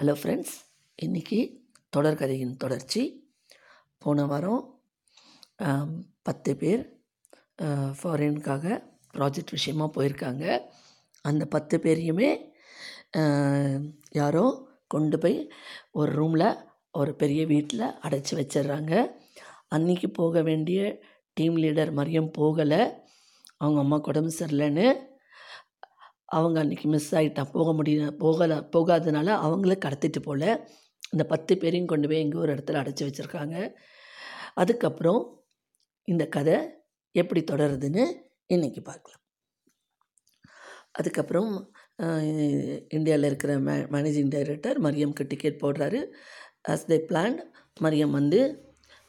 Hello friends இன்றைக்கி தொடர்கதையின் தொடர்ச்சி. போன வாரம் பத்து பேர் ஃபாரினுக்காக ப்ராஜெக்ட் விஷயமா போயிருக்காங்க. அந்த பத்து பேரையுமே யாரோ கொண்டு போய் ஒரு ரூமில் ஒரு பெரிய வீட்டில் அடைச்சி வச்சிடுறாங்க. அன்றைக்கி போக வேண்டிய டீம் லீடர் மரியம் போகலை. அவங்க அம்மாவுக்கு உடம்பு சரியில்லைன்னு அவங்க அன்றைக்கி மிஸ் ஆகிட்டா போக முடியல போகலை போகாதனால அவங்கள கடத்திட்டு போகல இந்த பத்து பேரையும் கொண்டு போய் எங்கேயோ ஒரு இடத்துல அடைச்சி வச்சுருக்காங்க. அதுக்கப்புறம் இந்த கதை எப்படி தொடருதுன்னு இன்றைக்கி பார்க்கலாம். அதுக்கப்புறம் இந்தியாவில் இருக்கிற மே மேனேஜிங் டைரக்டர் மரியம்க்கு டிக்கெட் போடுறாரு. அஸ் தே பிளான் மரியம் வந்து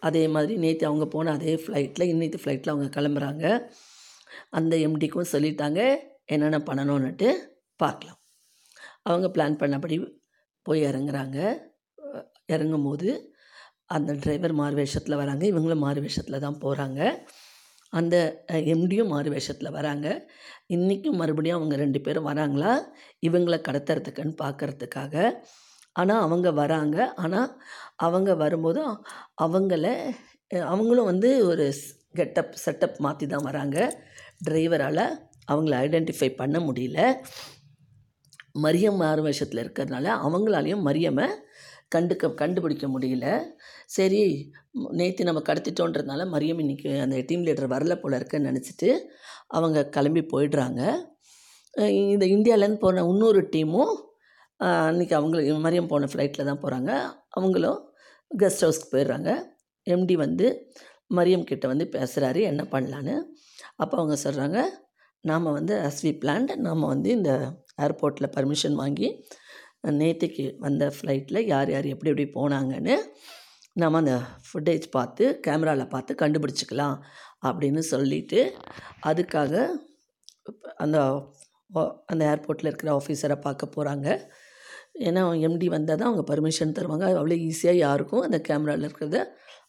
அதே மாதிரி நேற்று அவங்க போன அதே ஃப்ளைட்டில் இன்னைக்கு ஃப்ளைட்டில் அவங்க கிளம்புறாங்க. அந்த எம்டிக்கும் சொல்லிட்டாங்க என்னென்ன பண்ணணும்னுட்டு பார்க்கலாம். அவங்க பிளான் பண்ணபடி போய் இறங்குறாங்க. இறங்கும்போது அந்த டிரைவர் மாறு வேஷத்தில் வராங்க. இவங்களும் மாறு வேஷத்தில் தான் போகிறாங்க அந்த எம்டியும் மாறு வேஷத்தில் வராங்க. இன்றைக்கும் மறுபடியும் அவங்க ரெண்டு பேரும் வராங்களா? இவங்களை கடத்துறதுக்குன்னு பார்க்கறதுக்காக ஆனால் அவங்க வராங்க. ஆனால் அவங்க வரும்போது அவங்கள அவங்களும் வந்து ஒரு கெட்டப் செட்டப் மாற்றி தான் வராங்க டிரைவரால் அவங்கள ஐடென்டிஃபை பண்ண முடியல. மரியம் ஆர்வேஷத்தில் இருக்கிறதுனால அவங்களாலையும் மரியமை கண்டுக்க கண்டுபிடிக்க முடியல. சரி நேற்று நம்ம கடத்திட்டோன்றதுனால மரியம் இன்னைக்கு அந்த டீம் லீடர் வரல போல இருக்குன்னு நினச்சிட்டு அவங்க கிளம்பி போயிடுறாங்க. இந்த இந்தியாவிலேருந்து போன இன்னொரு டீமும் அன்றைக்கி அவங்களுக்கு மரியம் போன ஃப்ளைட்டில் தான் போகிறாங்க அவங்களும் கெஸ்ட் ஹவுஸ்க்கு போயிடுறாங்க. எம்டி வந்து மரியம் கிட்ட வந்து பேசுகிறாரு என்ன பண்ணலான்னு. அப்போ அவங்க சொல்கிறாங்க நாம் வந்து அஸ்வி பிளான்ட் நாம் வந்து இந்த ஏர்போர்ட்டில் பர்மிஷன் வாங்கி நேற்றுக்கு வந்த ஃப்ளைட்டில் யார் யார் எப்படி எப்படி போனாங்கன்னு நாம் அந்த ஃபுட்டேஜ் பார்த்து கேமராவில் பார்த்து கண்டுபிடிச்சிக்கலாம் அப்படின்னு சொல்லிட்டு அதுக்காக அந்த அந்த ஏர்போர்ட்டில் இருக்கிற ஆஃபீஸரை பார்க்க போகிறாங்க ஏன்னா எம்டி வந்தால் தான் அவங்க பர்மிஷன் தருவாங்க. அவ்வளோ ஈஸியாக யாருக்கும் அந்த கேமராவில் இருக்கிறத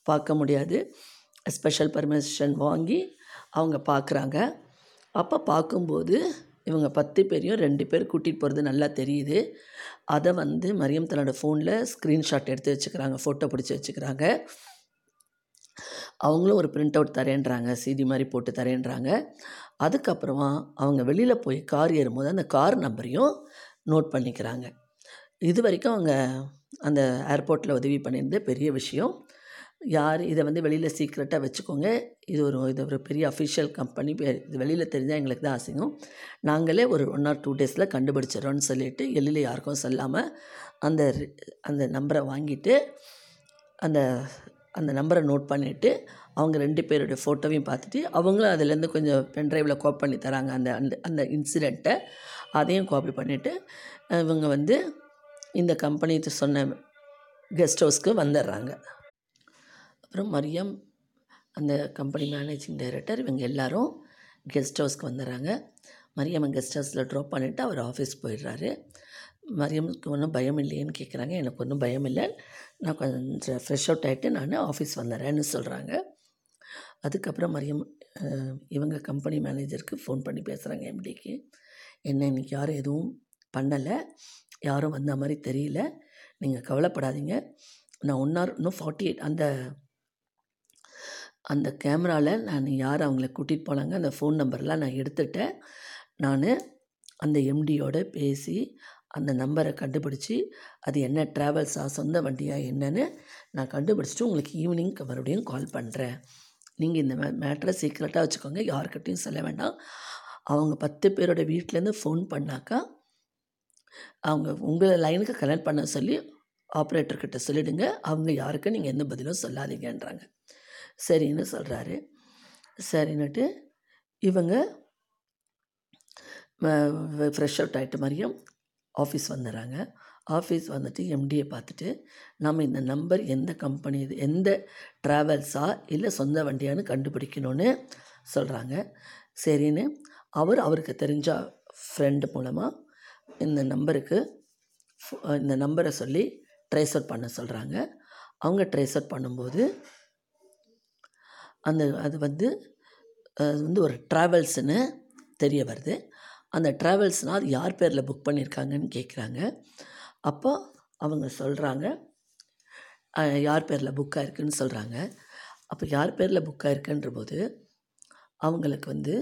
பார்க்க முடியாது. ஸ்பெஷல் பர்மிஷன் வாங்கி அவங்க பார்க்குறாங்க. அப்போ பார்க்கும்போது இவங்க பத்து பேரையும் ரெண்டு பேர் கூட்டிகிட்டு போகிறது நல்லா தெரியுது. அதை வந்து மரியம் தன்னோட ஃபோனில் ஸ்க்ரீன்ஷாட் எடுத்து வச்சுக்கிறாங்க ஃபோட்டோ பிடிச்சி வச்சுக்கிறாங்க. அவங்களும் ஒரு பிரிண்ட் அவுட் தரேன்றாங்க சிடி மாதிரி போட்டு தரேன்றாங்க. அதுக்கப்புறமா அவங்க வெளியில் போய் கார் ஏறும்போது அந்த கார் நம்பரையும் நோட் பண்ணிக்கிறாங்க. இது வரைக்கும் அவங்க அந்த ஏர்போர்ட்டில் உதவி பண்ணியிருந்த பெரிய விஷயம். யார் இதை வந்து வெளியில் சீக்ரெட்டாக வச்சுக்கோங்க. இது ஒரு இது ஒரு பெரிய அஃபிஷியல் கம்பெனி இது வெளியில் தெரிஞ்சால் எங்களுக்கு தான் அசிங்கம். நாங்களே ஒரு ஒன் ஆர் டூ டேஸில் கண்டுபிடிச்சிடறோன்னு சொல்லிட்டு வெளியில் யாருக்கும் சொல்லாமல் அந்த ரி- அந்த நம்பரை வாங்கிட்டு அந்த அந்த நம்பரை நோட் பண்ணிவிட்டு அவங்க ரெண்டு பேருடைய ஃபோட்டோவையும் பார்த்துட்டு அவங்களும் அதுலேருந்து கொஞ்சம் பென்ட்ரைவில் காப்பி பண்ணி தராங்க. அந்த அந்த அந்த இன்சிடெண்ட்டை அதையும் காப்பி பண்ணிவிட்டு இவங்க வந்து இந்த கம்பெனி சொன்ன கெஸ்ட் ஹவுஸ்க்கு வந்துடுறாங்க. அப்புறம் மரியம் அந்த கம்பெனி மேனேஜிங் டைரக்டர் இவங்க எல்லாரும் கெஸ்ட் ஹவுஸ்க்கு வந்துடுறாங்க மரியம் கெஸ்ட் ஹவுஸில் ட்ராப் பண்ணிவிட்டு அவர் ஆஃபீஸ் போயிடுறாரு. மரியமுக்கு ஒன்றும் பயம் இல்லையேன்னு கேட்குறாங்க எனக்கு ஒன்றும் பயம் இல்லை. நான் கொஞ்சம் ஃப்ரெஷ் அவுட் ஆகிட்டு நான் ஆஃபீஸ் வந்துடுறேன்னு சொல்கிறாங்க அதுக்கப்புறம் மரியம் இவங்க கம்பெனி மேனேஜருக்கு ஃபோன் பண்ணி பேசுகிறாங்க எம்டிக்கு என்ன இன்னைக்கு யாரும் எதுவும் பண்ணலை. யாரும் வந்த மாதிரி தெரியல. நீங்கள் கவலைப்படாதீங்க. நான் ஒன் ஹவர் இன்னும் ஃபார்ட்டி எயிட் அந்த அந்த கேமராவில் நான் யார் அவங்கள கூட்டிகிட்டு போனாங்க அந்த ஃபோன் நம்பர்லாம் நான் எடுத்துட்டேன். நான் அந்த எம்டியோட பேசி அந்த நம்பரை கண்டுபிடிச்சி அது என்ன ட்ராவல்ஸா சொந்த வண்டியா என்னன்னு நான் கண்டுபிடிச்சிட்டு உங்களுக்கு ஈவினிங் மறுபடியும் கால் பண்ணுறேன் நீங்கள் இந்த மே மேட்ரை சீக்கிரட்டாக வச்சுக்கோங்க யாருக்கிட்டையும் சொல்ல வேண்டாம். அவங்க பத்து பேரோட வீட்டிலேருந்து ஃபோன் பண்ணாக்கா அவங்க உங்களை லைனுக்கு கனெக்ட் பண்ண சொல்லி ஆப்ரேட்டர்கிட்ட சொல்லிவிடுங்க அவங்க யாருக்கும் நீங்கள் எந்த பதிலும் சொல்லாதீங்கன்றாங்க. சரின்னு சொல்கிறாரு சரின்னுட்டு இவங்க ஃப்ரெஷ் அவுட் ஆகிட்ட மாதிரியும் ஆஃபீஸ் வந்துடுறாங்க ஆஃபீஸ் வந்துட்டு எம்டியை பார்த்துட்டு நம்ம இந்த நம்பர் எந்த கம்பெனி இது எந்த ட்ராவல்ஸா இல்லை சொந்த வண்டியான்னு கண்டுபிடிக்கணும்னு சொல்கிறாங்க சரின்னு அவர் அவருக்கு தெரிஞ்ச ஃப்ரெண்டு மூலமாக இந்த நம்பருக்கு இந்த நம்பரை சொல்லி ட்ரேஸ் அவுட் பண்ண சொல்கிறாங்க அவங்க ட்ரேஸ் அவுட் பண்ணும்போது அந்த அது வந்து அது வந்து ஒரு ட்ராவல்ஸ்னு தெரிய வருது. அந்த ட்ராவல்ஸ்னால் அது யார் பேரில் புக் பண்ணியிருக்காங்கன்னு கேட்குறாங்க அப்போ அவங்க சொல்கிறாங்க யார் பேரில் புக் ஆயிருக்குன்னு சொல்கிறாங்க அப்போ யார் பேரில் புக் ஆயிருக்குன்ற போது அவங்களுக்கு வந்து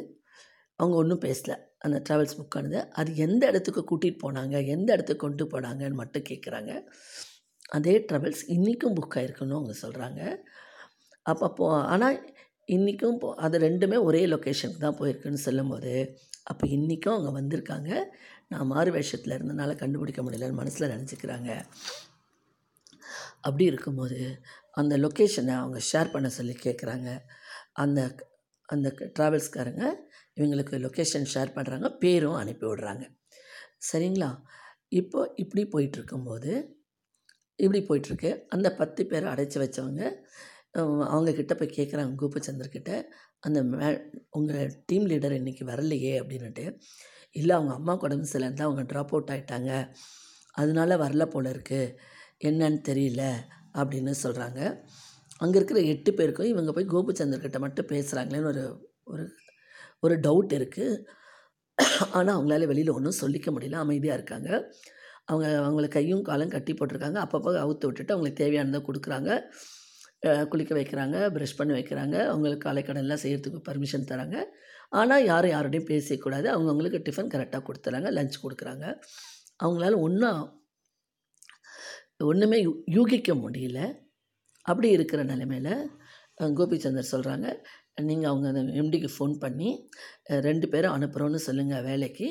அவங்க ஒன்றும் பேசலை. அந்த ட்ராவல்ஸ் புக் ஆனது அது எந்த இடத்துக்கு கூட்டிகிட்டு போனாங்க எந்த இடத்துக்கு கொண்டு போனாங்கன்னு மட்டும் கேட்குறாங்க அதே ட்ராவல்ஸ் இன்றைக்கும் புக் ஆயிருக்குன்னு அவங்க சொல்கிறாங்க அப்போ போ ஆனால் இன்றைக்கும் போ அது ரெண்டுமே ஒரே லொக்கேஷனுக்கு தான் போயிருக்குன்னு சொல்லும்போது அப்போ இன்றைக்கும் அவங்க வந்திருக்காங்க. நான் மாறு வேஷத்தில் இருந்தனால கண்டுபிடிக்க முடியலன்னு மனசில் நினச்சிக்கிறாங்க. அப்படி இருக்கும்போது அந்த லொக்கேஷனை அவங்க ஷேர் பண்ண சொல்லி கேட்குறாங்க அந்த அந்த ட்ராவல்ஸ்காரங்க இவங்களுக்கு லொக்கேஷன் ஷேர் பண்ணுறாங்க பேரும் அனுப்பி விடுறாங்க. சரிங்களா? இப்போ இப்படி போயிட்டுருக்கும்போது இப்படி போயிட்டுருக்கு அந்த பத்து பேரை அடைச்சி வச்சவங்க அவங்கக்கிட்ட போய் கேட்குறாங்க கோபிச்சந்தர்கிட்ட அந்த மே உங்கள் டீம் லீடர் இன்றைக்கி வரலையே அப்படின்னுட்டு. இல்லை அவங்க அம்மா உடம்பு சரியில்லைன்னு அவங்க ட்ராப் அவுட் ஆகிட்டாங்க அதனால வரல போல இருக்குது என்னன்னு தெரியல அப்படின்னு சொல்கிறாங்க அங்கே இருக்கிற எட்டு பேருக்கும் இவங்க போய் கோபிச்சந்தர்கிட்ட மட்டும் பேசுகிறாங்களேன்னு ஒரு ஒரு ஒரு டவுட் இருக்குது ஆனால் அவங்களால வெளியில் ஒன்றும் சொல்லிக்க முடியல. அமைதியாக இருக்காங்க. அவங்க அவங்கள கையும் காலும் கட்டி போட்டிருக்காங்க. அப்பப்போ அவுத்து விட்டுட்டு அவங்களுக்கு தேவையானதை கொடுக்குறாங்க. குளிக்க வைக்கிறாங்க ப்ரஷ் பண்ணி வைக்கிறாங்க. அவங்களுக்கு காலைக்கடன்லாம் செய்கிறதுக்கு பர்மிஷன் தராங்க. ஆனால் யாரும் யாரோடையும் பேசக்கூடாது. அவங்கவுங்களுக்கு டிஃபன் கரெக்டாக கொடுத்துறாங்க லஞ்ச் கொடுக்குறாங்க. அவங்களால ஒன்றும் ஒன்றுமே யூ யூகிக்க முடியல. அப்படி இருக்கிற நிலைமையில் கோபிச்சந்தர் சொல்கிறாங்க நீங்கள் அவங்க அந்த எம்டிக்கு ஃபோன் பண்ணி ரெண்டு பேரும் அனுப்புகிறோன்னு சொல்லுங்கள் வேலைக்கு.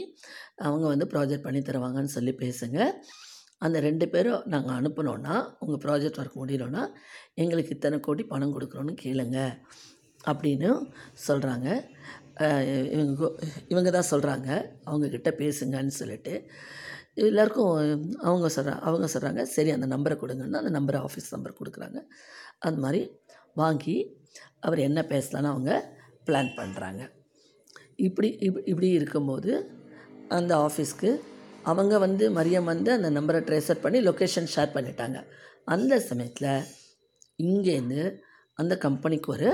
அவங்க வந்து ப்ராஜெக்ட் பண்ணி தருவாங்கன்னு சொல்லி பேசுங்கள் அந்த ரெண்டு பேரும் நாங்கள் அனுப்பினோன்னா உங்கள் ப்ராஜெக்ட் ஒர்க் முடியலன்னா எங்களுக்கு இத்தனை கோடி பணம் கொடுக்குறோன்னு கேளுங்க அப்படின்னு சொல்கிறாங்க இவங்க இவங்க தான் சொல்கிறாங்க அவங்கக்கிட்ட பேசுங்கன்னு சொல்லிட்டு எல்லாருக்கும் அவங்க சொல்கிறாங்க அவங்க சொல்கிறாங்க சரி அந்த நம்பரை கொடுங்கன்னா அந்த நம்பரை ஆஃபீஸ் நம்பர் கொடுக்குறாங்க. அது மாதிரி வாங்கி அவர் என்ன பேசலான்னு அவங்க பிளான் பண்ணுறாங்க இப்படி இப் இப்படி இருக்கும்போது அந்த ஆஃபீஸ்க்கு அவங்க வந்து மரியம் வந்து அந்த நம்பரை ட்ரேசர் பண்ணி லொக்கேஷன் ஷேர் பண்ணிட்டாங்க. அந்த சமயத்தில் இங்கேருந்து அந்த கம்பெனிக்கு ஒரு